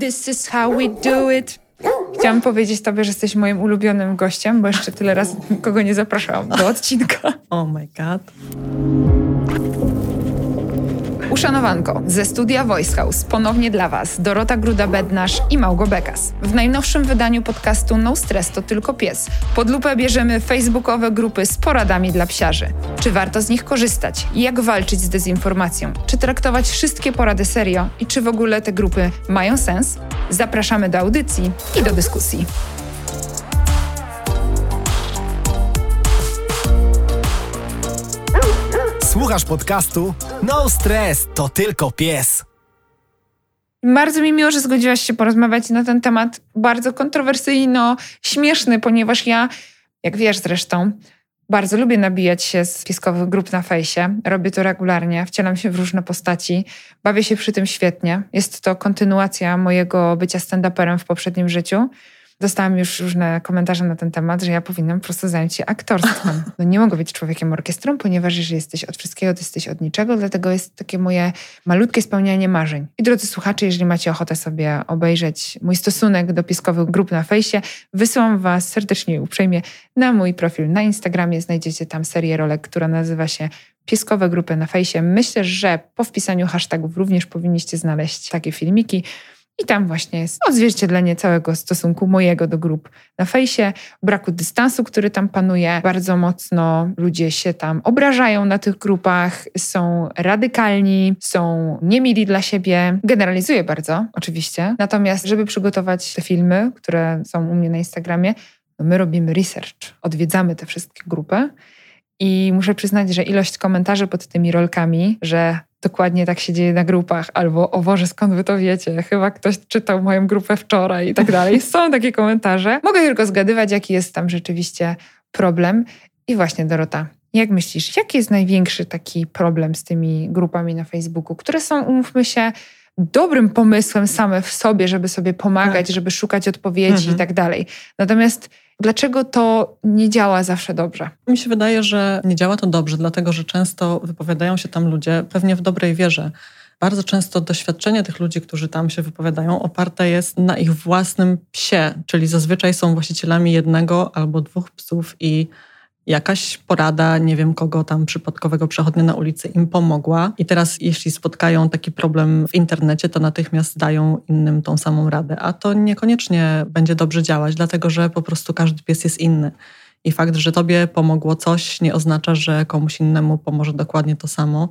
This is how we do it. Chciałam powiedzieć tobie, że jesteś moim ulubionym gościem, bo jeszcze tyle razy kogo nie zapraszałam do odcinka. Oh my god. Uszanowanko, ze studia Voice House ponownie dla Was Dorota Gruda-Bednarz i Małgo Bekas. W najnowszym wydaniu podcastu No Stress to tylko pies. Pod lupę bierzemy facebookowe grupy z poradami dla psiarzy. Czy warto z nich korzystać? Jak walczyć z dezinformacją? Czy traktować wszystkie porady serio? I czy w ogóle te grupy mają sens? Zapraszamy do audycji i do dyskusji. Słuchasz podcastu? No stres, to tylko pies. Bardzo mi miło, że zgodziłaś się porozmawiać na ten temat bardzo kontrowersyjno śmieszny, ponieważ ja, jak wiesz zresztą, bardzo lubię nabijać się z pieskowych grup na fejsie. Robię to regularnie, wcielam się w różne postaci, bawię się przy tym świetnie. Jest to kontynuacja mojego bycia stand-uperem w poprzednim życiu. Dostałam już różne komentarze na ten temat, że ja powinnam po prostu zająć się aktorstwem. No nie mogę być człowiekiem orkiestrą, ponieważ jeżeli jesteś od wszystkiego, to jesteś od niczego, dlatego jest takie moje malutkie spełnianie marzeń. I drodzy słuchacze, jeżeli macie ochotę sobie obejrzeć mój stosunek do pieskowych grup na fejsie, wysyłam Was serdecznie i uprzejmie na mój profil na Instagramie. Znajdziecie tam serię rolek, która nazywa się Pieskowe grupy na fejsie. Myślę, że po wpisaniu hashtagów również powinniście znaleźć takie filmiki. I tam właśnie jest odzwierciedlenie całego stosunku mojego do grup na fejsie, braku dystansu, który tam panuje. Bardzo mocno ludzie się tam obrażają na tych grupach, są radykalni, są niemili dla siebie. Generalizuję bardzo, oczywiście. Natomiast, żeby przygotować te filmy, które są u mnie na Instagramie, no my robimy research, odwiedzamy te wszystkie grupy. I muszę przyznać, że ilość komentarzy pod tymi rolkami, że dokładnie tak się dzieje na grupach, albo o Boże, skąd wy to wiecie? Chyba ktoś czytał moją grupę wczoraj i tak dalej. Są takie komentarze. Mogę tylko zgadywać, jaki jest tam rzeczywiście problem. I właśnie Dorota, jak myślisz, jaki jest największy taki problem z tymi grupami na Facebooku, które są, umówmy się, dobrym pomysłem same w sobie, żeby sobie pomagać, tak. żeby szukać odpowiedzi mhm. i tak dalej. Natomiast Dlaczego to nie działa zawsze dobrze? Mi się wydaje, że nie działa to dobrze, dlatego że często wypowiadają się tam ludzie pewnie w dobrej wierze. Bardzo często doświadczenie tych ludzi, którzy tam się wypowiadają, oparte jest na ich własnym psie, czyli zazwyczaj są właścicielami jednego albo dwóch psów i jakaś porada, nie wiem kogo tam przypadkowego przechodnia na ulicy im pomogła. I teraz, jeśli spotkają taki problem w internecie, to natychmiast dają innym tą samą radę. A to niekoniecznie będzie dobrze działać, dlatego że po prostu każdy pies jest inny. I fakt, że tobie pomogło coś, nie oznacza, że komuś innemu pomoże dokładnie to samo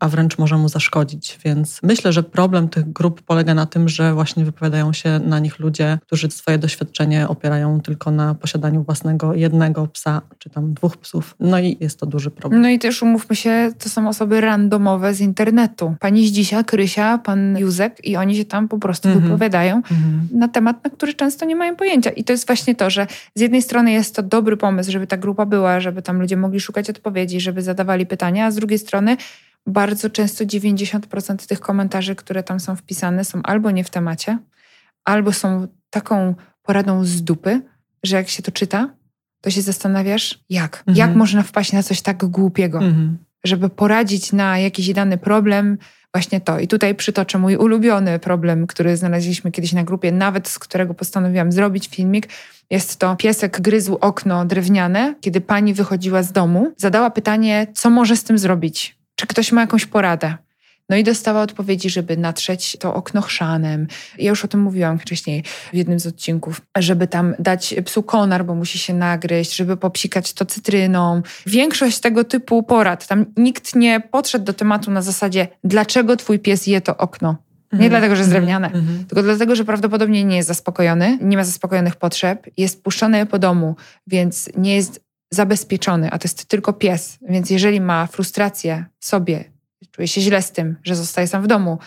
a wręcz może mu zaszkodzić. Więc myślę, że problem tych grup polega na tym, że właśnie wypowiadają się na nich ludzie, którzy swoje doświadczenie opierają tylko na posiadaniu własnego jednego psa, czy tam dwóch psów. No i jest to duży problem. No i też umówmy się, to są osoby randomowe z internetu. Pani Zdzisia, Krysia, pan Józek i oni się tam po prostu -hmm. wypowiadają -hmm. na temat, na który często nie mają pojęcia. I to jest właśnie to, że z jednej strony jest to dobry pomysł, żeby ta grupa była, żeby tam ludzie mogli szukać odpowiedzi, żeby zadawali pytania, a z drugiej strony bardzo często 90% tych komentarzy, które tam są wpisane, są albo nie w temacie, albo są taką poradą z dupy, że jak się to czyta, to się zastanawiasz, jak? Mhm. Jak można wpaść na coś tak głupiego, mhm. żeby poradzić na jakiś dany problem, właśnie to. I tutaj przytoczę mój ulubiony problem, który znaleźliśmy kiedyś na grupie, nawet z którego postanowiłam zrobić filmik. Jest to piesek gryzł okno drewniane, kiedy pani wychodziła z domu, zadała pytanie, co może z tym zrobić czy ktoś ma jakąś poradę? No i dostała odpowiedzi, żeby natrzeć to okno chrzanem. Ja już o tym mówiłam wcześniej w jednym z odcinków, żeby tam dać psu konar, bo musi się nagryźć, żeby popsikać to cytryną. Większość tego typu porad, tam nikt nie podszedł do tematu na zasadzie, dlaczego twój pies je to okno. Nie mm. dlatego, że jest mhm. drewniane, mm. tylko dlatego, że prawdopodobnie nie jest zaspokojony, nie ma zaspokojonych potrzeb, jest puszczony po domu, więc nie jest zabezpieczony, a to jest tylko pies. Więc jeżeli ma frustrację w sobie, czuje się źle z tym, że zostaje sam w domu,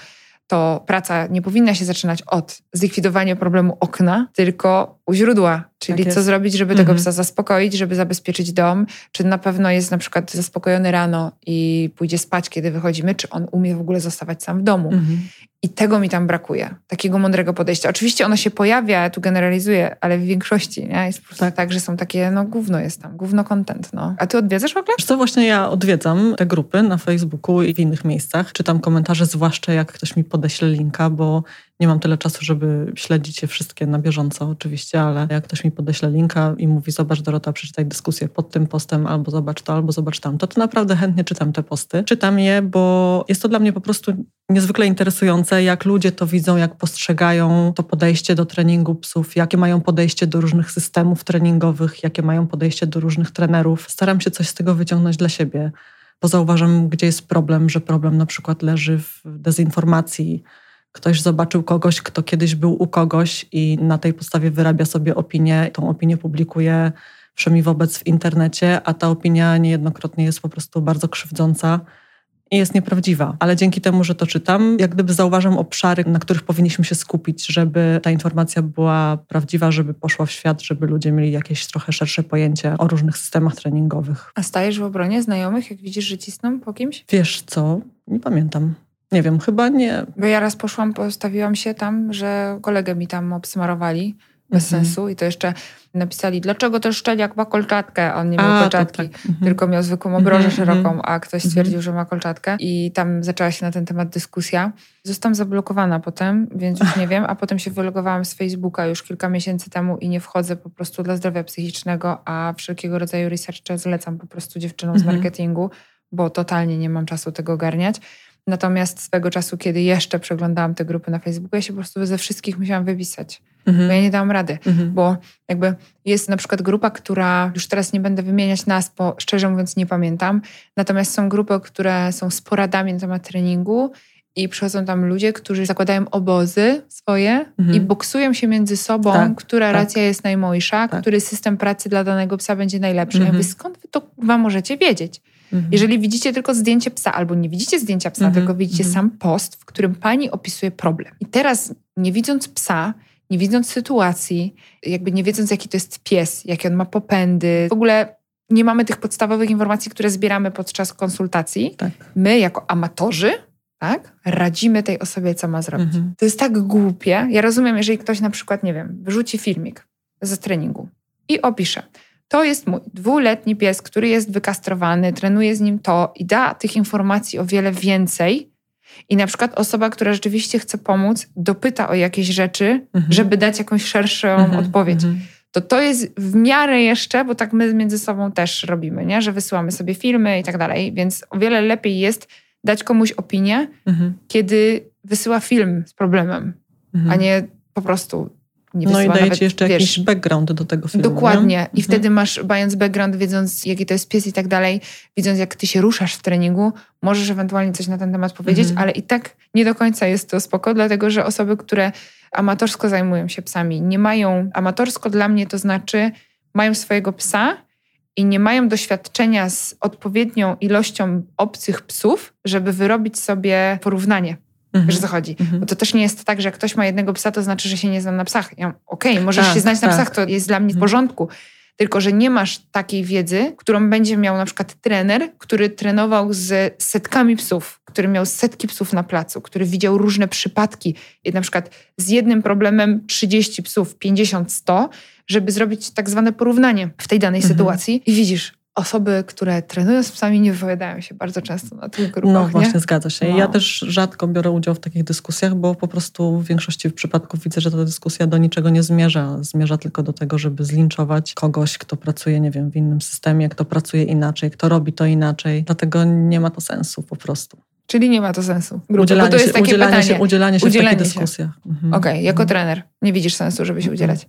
to praca nie powinna się zaczynać od zlikwidowania problemu okna, tylko u źródła. Czyli tak co zrobić, żeby tego mhm. psa zaspokoić, żeby zabezpieczyć dom. Czy na pewno jest na przykład zaspokojony rano i pójdzie spać, kiedy wychodzimy, czy on umie w ogóle zostawać sam w domu. Mhm. I tego mi tam brakuje, takiego mądrego podejścia. Oczywiście ono się pojawia, ja tu generalizuję, ale w większości nie? jest po prostu tak. tak, że są takie, no gówno jest tam, gówno content. No. A ty odwiedzasz w ogóle? Co właśnie ja odwiedzam te grupy na Facebooku i w innych miejscach. Czytam komentarze, zwłaszcza jak ktoś mi podeśle linka, bo nie mam tyle czasu, żeby śledzić je wszystkie na bieżąco oczywiście, ale jak ktoś mi podeśle linka i mówi zobacz Dorota, przeczytaj dyskusję pod tym postem, albo zobacz to, albo zobacz tamto, to naprawdę chętnie czytam te posty. Czytam je, bo jest to dla mnie po prostu niezwykle interesujące, jak ludzie to widzą, jak postrzegają to podejście do treningu psów, jakie mają podejście do różnych systemów treningowych, jakie mają podejście do różnych trenerów. Staram się coś z tego wyciągnąć dla siebie, bo zauważam, gdzie jest problem, że problem na przykład leży w dezinformacji, ktoś zobaczył kogoś, kto kiedyś był u kogoś i na tej podstawie wyrabia sobie opinię, tą opinię publikuje wszemi wobec w internecie, a ta opinia niejednokrotnie jest po prostu bardzo krzywdząca i jest nieprawdziwa. Ale dzięki temu, że to czytam, jak gdyby zauważam obszary, na których powinniśmy się skupić, żeby ta informacja była prawdziwa, żeby poszła w świat, żeby ludzie mieli jakieś trochę szersze pojęcie o różnych systemach treningowych. A stajesz w obronie znajomych, jak widzisz, że cisną po kimś? Wiesz co? Nie pamiętam. Nie wiem, chyba nie. Bo ja raz poszłam, postawiłam się tam, że kolegę mi tam obsmarowali bez mhm. sensu i to jeszcze napisali, dlaczego ten szczeniak ma kolczatkę, on nie miał a, kolczatki, tak. mhm. tylko miał zwykłą obrożę mhm. szeroką, a ktoś mhm. stwierdził, że ma kolczatkę i tam zaczęła się na ten temat dyskusja. Zostałam zablokowana potem, więc już nie wiem, a potem się wylogowałam z Facebooka już kilka miesięcy temu i nie wchodzę po prostu dla zdrowia psychicznego, a wszelkiego rodzaju research zlecam po prostu dziewczynom z mhm. marketingu, bo totalnie nie mam czasu tego ogarniać. Natomiast swego czasu, kiedy jeszcze przeglądałam te grupy na Facebooku, ja się po prostu ze wszystkich musiałam wypisać. Mhm. Bo ja nie dałam rady, mhm. bo jakby jest na przykład grupa, która, już teraz nie będę wymieniać nas, bo szczerze mówiąc nie pamiętam, natomiast są grupy, które są z poradami na temat treningu i przychodzą tam ludzie, którzy zakładają obozy swoje mhm. i boksują się między sobą, tak, która tak. racja jest najmojsza, tak. który system pracy dla danego psa będzie najlepszy. Ja mówię, mhm. skąd wy to wam możecie wiedzieć? Mhm. Jeżeli widzicie tylko zdjęcie psa, albo nie widzicie zdjęcia psa, mhm. tylko widzicie mhm. sam post, w którym pani opisuje problem. I teraz, nie widząc psa, nie widząc sytuacji, jakby nie wiedząc, jaki to jest pies, jakie on ma popędy, w ogóle nie mamy tych podstawowych informacji, które zbieramy podczas konsultacji. Tak. My, jako amatorzy, tak, radzimy tej osobie, co ma zrobić. Mhm. To jest tak głupie. Ja rozumiem, jeżeli ktoś na przykład, nie wiem, wyrzuci filmik ze treningu i opisze, to jest mój dwuletni pies, który jest wykastrowany, trenuje z nim to i da tych informacji o wiele więcej. I na przykład osoba, która rzeczywiście chce pomóc, dopyta o jakieś rzeczy, mhm. żeby dać jakąś szerszą mhm. odpowiedź. Mhm. To to jest w miarę jeszcze, bo tak my między sobą też robimy, nie? że wysyłamy sobie filmy i tak dalej, więc o wiele lepiej jest dać komuś opinię, mhm. kiedy wysyła film z problemem, mhm. a nie po prostu nie No i daje ci jeszcze wiesz, jakiś background do tego filmu. Dokładnie. Nie? I mhm. wtedy masz, mając background, wiedząc jaki to jest pies i tak dalej, widząc jak ty się ruszasz w treningu, możesz ewentualnie coś na ten temat powiedzieć, mhm. ale i tak nie do końca jest to spoko, dlatego że osoby, które amatorsko zajmują się psami, nie mają, amatorsko dla mnie to znaczy, mają swojego psa i nie mają doświadczenia z odpowiednią ilością obcych psów, żeby wyrobić sobie porównanie. Mhm. Wiesz, co chodzi? Mhm. Bo to też nie jest tak, że jak ktoś ma jednego psa, to znaczy, że się nie znam na psach. Ja, Okej, okay, możesz tak, się znać tak. na psach, to jest dla mnie w mhm. porządku. Tylko, że nie masz takiej wiedzy, którą będzie miał na przykład trener, który trenował z setkami psów, który miał setki psów na placu, który widział różne przypadki. Na przykład z jednym problemem 30 psów, 50, 100, żeby zrobić tak zwane porównanie w tej danej mhm. sytuacji. I widzisz, osoby, które trenują z psami, nie wypowiadają się bardzo często na tych grupach. No właśnie, nie? zgadza się. No. Ja też rzadko biorę udział w takich dyskusjach, bo po prostu w większości przypadków widzę, że ta dyskusja do niczego nie zmierza. Zmierza tylko do tego, żeby zlinczować kogoś, kto pracuje, nie wiem, w innym systemie, kto pracuje inaczej, kto robi to inaczej. Dlatego nie ma to sensu po prostu. Czyli nie ma to sensu. Grupy, udzielanie, to jest się, udzielanie. Się, udzielanie się udzielanie w takich dyskusjach. Mhm. Okej, okay, jako mhm. trener nie widzisz sensu, żeby się mhm. udzielać.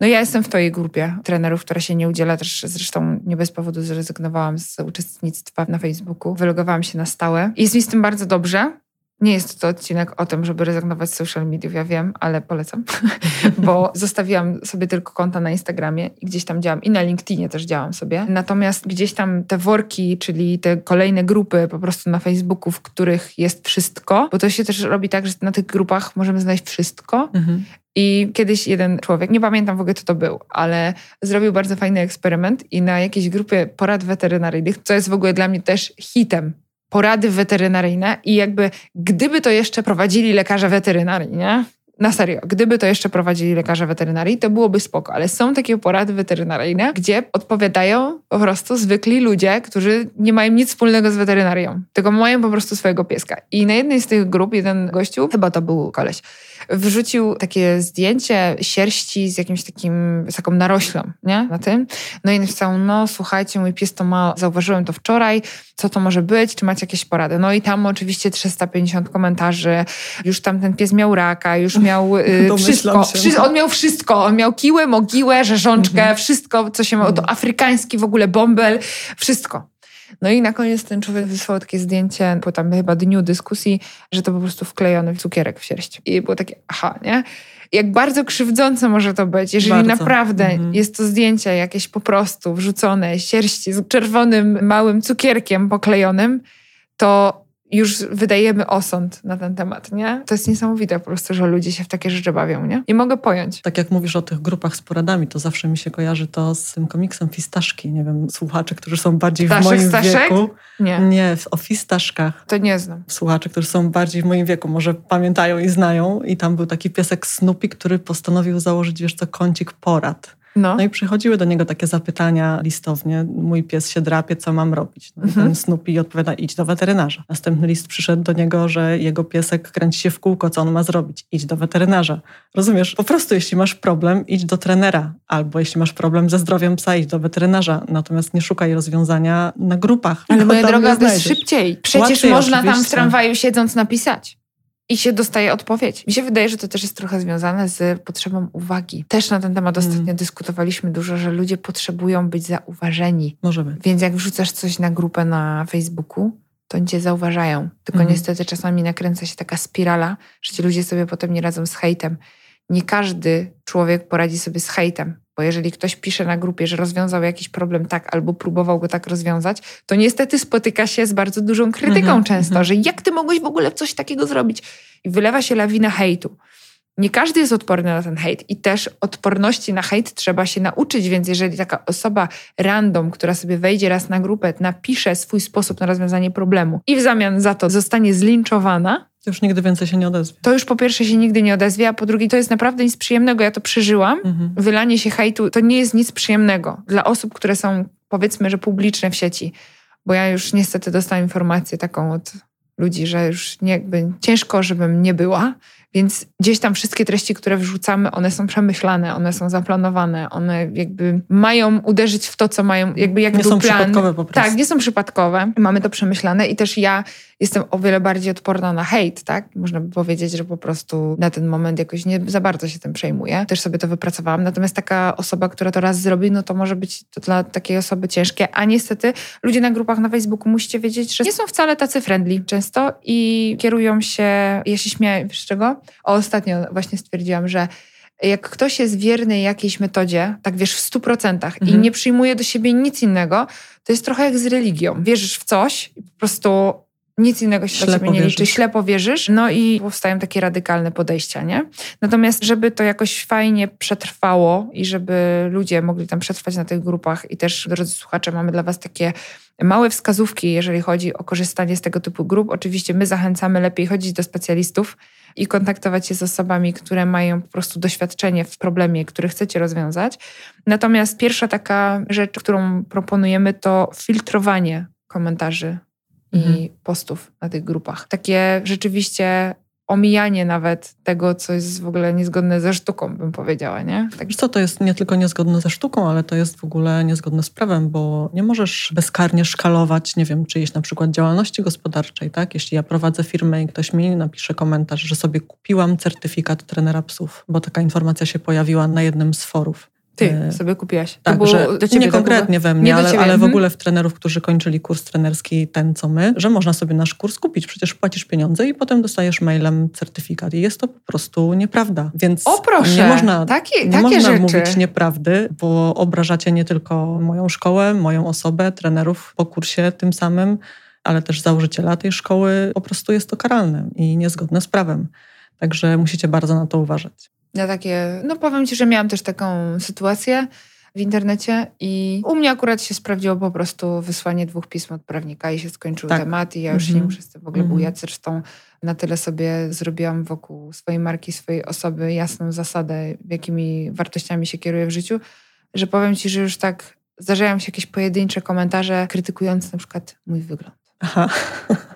No ja jestem w twojej grupie trenerów, która się nie udziela, też zresztą nie bez powodu zrezygnowałam z uczestnictwa na Facebooku. Wylogowałam się na stałe. Jest mi z tym bardzo dobrze. Nie jest to odcinek o tym, żeby rezygnować z social mediów, ja wiem, ale polecam, bo zostawiłam sobie tylko konta na Instagramie i gdzieś tam działam i na LinkedInie też działam sobie. Natomiast gdzieś tam te worki, czyli te kolejne grupy po prostu na Facebooku, w których jest wszystko, bo to się też robi tak, że na tych grupach możemy znaleźć wszystko mhm. I kiedyś jeden człowiek, nie pamiętam w ogóle, kto to był, ale zrobił bardzo fajny eksperyment i na jakiejś grupie porad weterynaryjnych, co jest w ogóle dla mnie też hitem, porady weterynaryjne i jakby gdyby to jeszcze prowadzili lekarze weterynarii, nie? Na serio, gdyby to jeszcze prowadzili lekarze weterynarii, to byłoby spoko, ale są takie porady weterynaryjne, gdzie odpowiadają po prostu zwykli ludzie, którzy nie mają nic wspólnego z weterynarią, tylko mają po prostu swojego pieska. I na jednej z tych grup jeden gościu, chyba to był koleś, wrzucił takie zdjęcie sierści z jakimś takim, z taką naroślą, nie? Na tym. No i napisał, no słuchajcie, mój pies to ma, zauważyłem to wczoraj, co to może być, czy macie jakieś porady? No i tam oczywiście 350 komentarzy, już tam ten pies miał raka, już miał y, wszystko. Wszy on miał wszystko, on miał kiłę, mogiłę, rzeżączkę, mhm. wszystko, co się ma, to mhm. afrykański w ogóle bąbel, wszystko. No i na koniec ten człowiek wysłał takie zdjęcie po tam chyba dniu dyskusji, że to po prostu wklejony cukierek w sierść. I było takie, aha, nie? Jak bardzo krzywdzące może to być, jeżeli bardzo. naprawdę mhm. jest to zdjęcie jakieś po prostu wrzucone sierści z czerwonym małym cukierkiem poklejonym, to już wydajemy osąd na ten temat, nie? To jest niesamowite po prostu, że ludzie się w takie rzeczy bawią, nie? Nie mogę pojąć. Tak jak mówisz o tych grupach z poradami, to zawsze mi się kojarzy to z tym komiksem Fistaszki. Nie wiem, słuchacze, którzy są bardziej w moim Staszek? wieku. Nie. Nie, o Fistaszkach. To nie znam. Słuchacze, którzy są bardziej w moim wieku, może pamiętają i znają. I tam był taki piesek Snoopy, który postanowił założyć, wiesz co, kącik porad. No. no. i przychodziły do niego takie zapytania listownie. Mój pies się drapie, co mam robić? No mhm. Ten Snoopy odpowiada, idź do weterynarza. Następny list przyszedł do niego, że jego piesek kręci się w kółko, co on ma zrobić? Idź do weterynarza. Rozumiesz? Po prostu jeśli masz problem, idź do trenera. Albo jeśli masz problem ze zdrowiem psa, idź do weterynarza. Natomiast nie szukaj rozwiązania na grupach. Ale moja droga, to jest szybciej. Przecież Łatwiej, można oczywiście. tam w tramwaju siedząc napisać i się dostaje odpowiedź. Mi się wydaje, że to też jest trochę związane z potrzebą uwagi. Też na ten temat mm. ostatnio dyskutowaliśmy dużo, że ludzie potrzebują być zauważeni. Możemy. Więc jak wrzucasz coś na grupę na Facebooku, to cię zauważają. Tylko mm. niestety czasami nakręca się taka spirala, że ci ludzie sobie potem nie radzą z hejtem. Nie każdy człowiek poradzi sobie z hejtem. Bo jeżeli ktoś pisze na grupie, że rozwiązał jakiś problem tak albo próbował go tak rozwiązać, to niestety spotyka się z bardzo dużą krytyką mm -hmm, często, mm -hmm. że jak ty mogłeś w ogóle coś takiego zrobić? I wylewa się lawina hejtu. Nie każdy jest odporny na ten hejt i też odporności na hejt trzeba się nauczyć, więc jeżeli taka osoba random, która sobie wejdzie raz na grupę, napisze swój sposób na rozwiązanie problemu i w zamian za to zostanie zlinczowana, to już nigdy więcej się nie odezwie. To już po pierwsze się nigdy nie odezwie, a po drugie to jest naprawdę nic przyjemnego. Ja to przeżyłam. Mhm. Wylanie się hejtu to nie jest nic przyjemnego dla osób, które są powiedzmy, że publiczne w sieci. Bo ja już niestety dostałam informację taką od ludzi, że już nie, jakby ciężko, żebym nie była. Więc gdzieś tam wszystkie treści, które wrzucamy, one są przemyślane, one są zaplanowane, one jakby mają uderzyć w to, co mają, jakby jak nie był są plan. przypadkowe po prostu. Tak, nie są przypadkowe. Mamy to przemyślane i też ja jestem o wiele bardziej odporna na hejt, tak? Można by powiedzieć, że po prostu na ten moment jakoś nie za bardzo się tym przejmuję. Też sobie to wypracowałam. Natomiast taka osoba, która to raz zrobi, no to może być to dla takiej osoby ciężkie. A niestety ludzie na grupach na Facebooku musicie wiedzieć, że nie są wcale tacy friendly często i kierują się, ja się śmieję, z czego? O, ostatnio właśnie stwierdziłam, że jak ktoś jest wierny jakiejś metodzie, tak wiesz, w stu procentach mhm. i nie przyjmuje do siebie nic innego, to jest trochę jak z religią. Wierzysz w coś i po prostu nic innego się dla ciebie nie liczy, ślepo wierzysz, no i powstają takie radykalne podejścia, nie? Natomiast, żeby to jakoś fajnie przetrwało i żeby ludzie mogli tam przetrwać na tych grupach i też, drodzy słuchacze, mamy dla was takie małe wskazówki, jeżeli chodzi o korzystanie z tego typu grup. Oczywiście my zachęcamy lepiej chodzić do specjalistów i kontaktować się z osobami, które mają po prostu doświadczenie w problemie, który chcecie rozwiązać. Natomiast pierwsza taka rzecz, którą proponujemy, to filtrowanie komentarzy mhm. i postów na tych grupach. Takie rzeczywiście omijanie nawet tego, co jest w ogóle niezgodne ze sztuką, bym powiedziała, nie? Tak. co, to jest nie tylko niezgodne ze sztuką, ale to jest w ogóle niezgodne z prawem, bo nie możesz bezkarnie szkalować, nie wiem, czyjejś na przykład działalności gospodarczej, tak? Jeśli ja prowadzę firmę i ktoś mi napisze komentarz, że sobie kupiłam certyfikat trenera psów, bo taka informacja się pojawiła na jednym z forów. Ty e, sobie kupiłaś. Tak, to że do ciebie, nie konkretnie we mnie, ale, ale, w mhm. ogóle w trenerów, którzy kończyli kurs trenerski, ten co my, że można sobie nasz kurs kupić. Przecież płacisz pieniądze i potem dostajesz mailem certyfikat. I jest to po prostu nieprawda. Więc o proszę, nie można, takie, nie takie można rzeczy. mówić nieprawdy, bo obrażacie nie tylko moją szkołę, moją osobę, trenerów po kursie tym samym, ale też założyciela tej szkoły. Po prostu jest to karalne i niezgodne z prawem. Także musicie bardzo na to uważać na takie, no powiem Ci, że miałam też taką sytuację w internecie i u mnie akurat się sprawdziło po prostu wysłanie dwóch pism od prawnika i się skończył tak. temat i ja już nie muszę z tym w ogóle -hmm. bujać. Zresztą na tyle sobie zrobiłam wokół swojej marki, swojej osoby jasną zasadę, jakimi wartościami się kieruję w życiu, że powiem Ci, że już tak zdarzają się jakieś pojedyncze komentarze krytykujące na przykład mój wygląd Aha.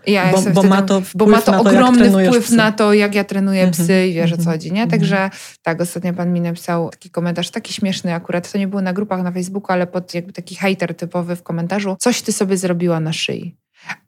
Ja bo, bo ma to, bo ma to, to ogromny wpływ psy. na to, jak ja trenuję mm -hmm, psy i wiesz o co chodzi, nie? Mhm. Także tak, ostatnio pan mi napisał taki komentarz, taki śmieszny akurat, to nie było na grupach na Facebooku, ale pod jakby taki hater typowy w komentarzu, coś ty sobie zrobiła na szyi.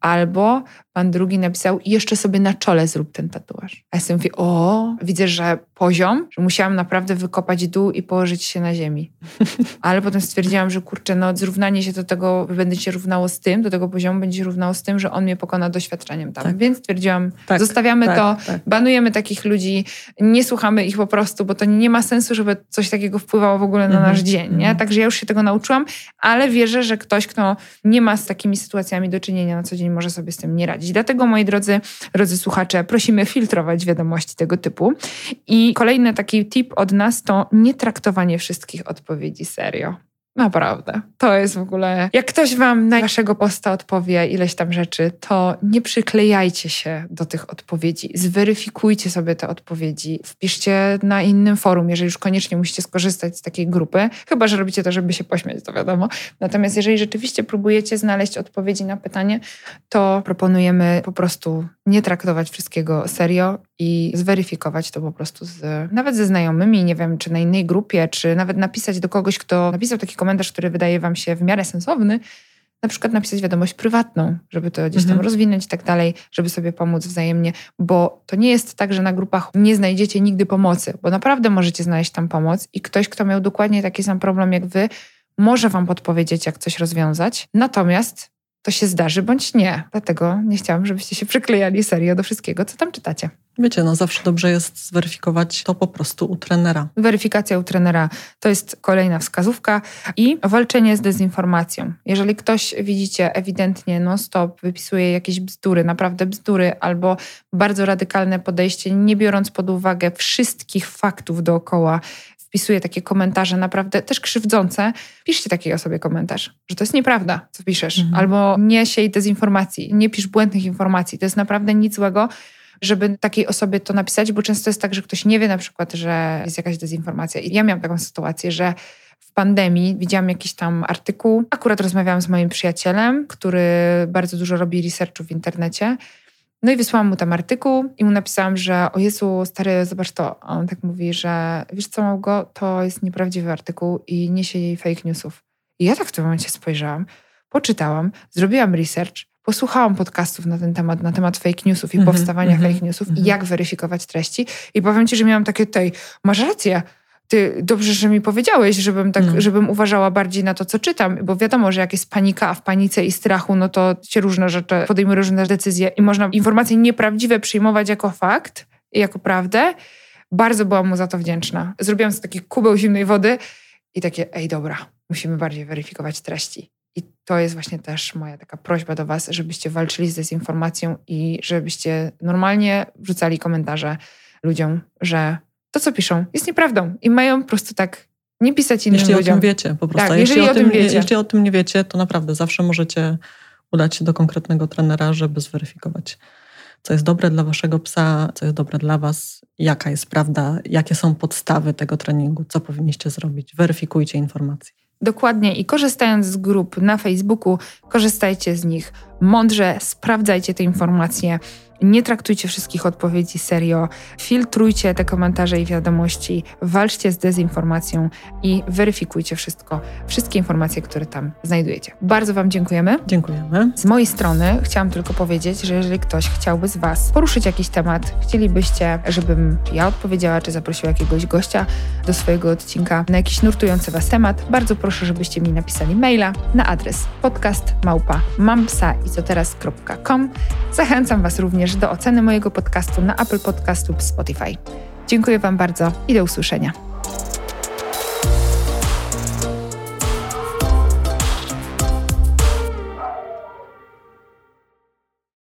Albo pan drugi napisał, jeszcze sobie na czole zrób ten tatuaż. A ja sobie mówię, o, widzę, że poziom, że musiałam naprawdę wykopać dół i położyć się na ziemi. Ale potem stwierdziłam, że kurczę, no zrównanie się do tego, będę się równało z tym, do tego poziomu będzie się równało z tym, że on mnie pokona doświadczeniem tam. Tak. Więc stwierdziłam, tak, zostawiamy tak, to, tak. banujemy takich ludzi, nie słuchamy ich po prostu, bo to nie ma sensu, żeby coś takiego wpływało w ogóle na nasz mhm, dzień, nie? Mhm. Także ja już się tego nauczyłam, ale wierzę, że ktoś, kto nie ma z takimi sytuacjami do czynienia na co dzień, może sobie z tym nie radzić. Dlatego, moi drodzy, drodzy słuchacze, prosimy filtrować wiadomości tego typu. I kolejny taki tip od nas to nie traktowanie wszystkich odpowiedzi serio. Naprawdę. To jest w ogóle. Jak ktoś wam na waszego posta odpowie ileś tam rzeczy, to nie przyklejajcie się do tych odpowiedzi. Zweryfikujcie sobie te odpowiedzi. Wpiszcie na innym forum, jeżeli już koniecznie musicie skorzystać z takiej grupy. Chyba, że robicie to, żeby się pośmiać, to wiadomo. Natomiast jeżeli rzeczywiście próbujecie znaleźć odpowiedzi na pytanie, to proponujemy po prostu nie traktować wszystkiego serio i zweryfikować to po prostu z, nawet ze znajomymi, nie wiem, czy na innej grupie, czy nawet napisać do kogoś, kto napisał taki komentarz, który wydaje wam się w miarę sensowny, na przykład napisać wiadomość prywatną, żeby to gdzieś tam mhm. rozwinąć i tak dalej, żeby sobie pomóc wzajemnie, bo to nie jest tak, że na grupach nie znajdziecie nigdy pomocy, bo naprawdę możecie znaleźć tam pomoc i ktoś, kto miał dokładnie taki sam problem jak wy, może wam podpowiedzieć, jak coś rozwiązać. Natomiast to się zdarzy bądź nie. Dlatego nie chciałam, żebyście się przyklejali serio do wszystkiego, co tam czytacie. Wiecie, no zawsze dobrze jest zweryfikować to po prostu u trenera. Weryfikacja u trenera to jest kolejna wskazówka i walczenie z dezinformacją. Jeżeli ktoś, widzicie, ewidentnie non-stop wypisuje jakieś bzdury, naprawdę bzdury, albo bardzo radykalne podejście, nie biorąc pod uwagę wszystkich faktów dookoła, wpisuje takie komentarze naprawdę też krzywdzące, piszcie takiej osobie komentarz, że to jest nieprawda, co piszesz, mhm. albo nie siej dezinformacji, nie pisz błędnych informacji. To jest naprawdę nic złego, żeby takiej osobie to napisać, bo często jest tak, że ktoś nie wie na przykład, że jest jakaś dezinformacja. I ja miałam taką sytuację, że w pandemii widziałam jakiś tam artykuł. Akurat rozmawiałam z moim przyjacielem, który bardzo dużo robi researchu w internecie no i wysłałam mu tam artykuł i mu napisałam, że o Jezu, stary, zobacz to. A on tak mówi, że wiesz co, Małgo, to jest nieprawdziwy artykuł i niesie jej fake newsów. I ja tak w tym momencie spojrzałam, poczytałam, zrobiłam research, posłuchałam podcastów na ten temat, na temat fake newsów i mm -hmm, powstawania mm -hmm, fake newsów mm -hmm. i mhm. jak weryfikować treści. I powiem ci, że miałam takie tej, masz rację, ty dobrze, że mi powiedziałeś, żebym tak, mm. żebym uważała bardziej na to, co czytam, bo wiadomo, że jak jest panika, a w panice i strachu, no to się różne rzeczy, podejmuje różne decyzje i można informacje nieprawdziwe przyjmować jako fakt i jako prawdę. Bardzo byłam mu za to wdzięczna. Zrobiłam sobie taki kubeł zimnej wody i takie, ej dobra, musimy bardziej weryfikować treści. I to jest właśnie też moja taka prośba do Was, żebyście walczyli z dezinformacją i żebyście normalnie wrzucali komentarze ludziom, że to, co piszą, jest nieprawdą i mają po prostu tak nie pisać innym jeśli ludziom. Jeśli o tym wiecie po prostu. Tak, o tym, wiecie. jeśli o tym nie wiecie, to naprawdę zawsze możecie udać się do konkretnego trenera, żeby zweryfikować, co jest dobre dla waszego psa, co jest dobre dla was, jaka jest prawda, jakie są podstawy tego treningu, co powinniście zrobić. Weryfikujcie informacje. Dokładnie. I korzystając z grup na Facebooku, korzystajcie z nich mądrze, sprawdzajcie te informacje nie traktujcie wszystkich odpowiedzi serio, filtrujcie te komentarze i wiadomości, walczcie z dezinformacją i weryfikujcie wszystko, wszystkie informacje, które tam znajdujecie. Bardzo Wam dziękujemy. Dziękujemy. Z mojej strony chciałam tylko powiedzieć, że jeżeli ktoś chciałby z Was poruszyć jakiś temat, chcielibyście, żebym ja odpowiedziała, czy zaprosiła jakiegoś gościa do swojego odcinka na jakiś nurtujący Was temat, bardzo proszę, żebyście mi napisali maila na adres podcast małpa mamsaicoteraz.com. Zachęcam Was również do oceny mojego podcastu na Apple Podcast lub Spotify. Dziękuję Wam bardzo i do usłyszenia.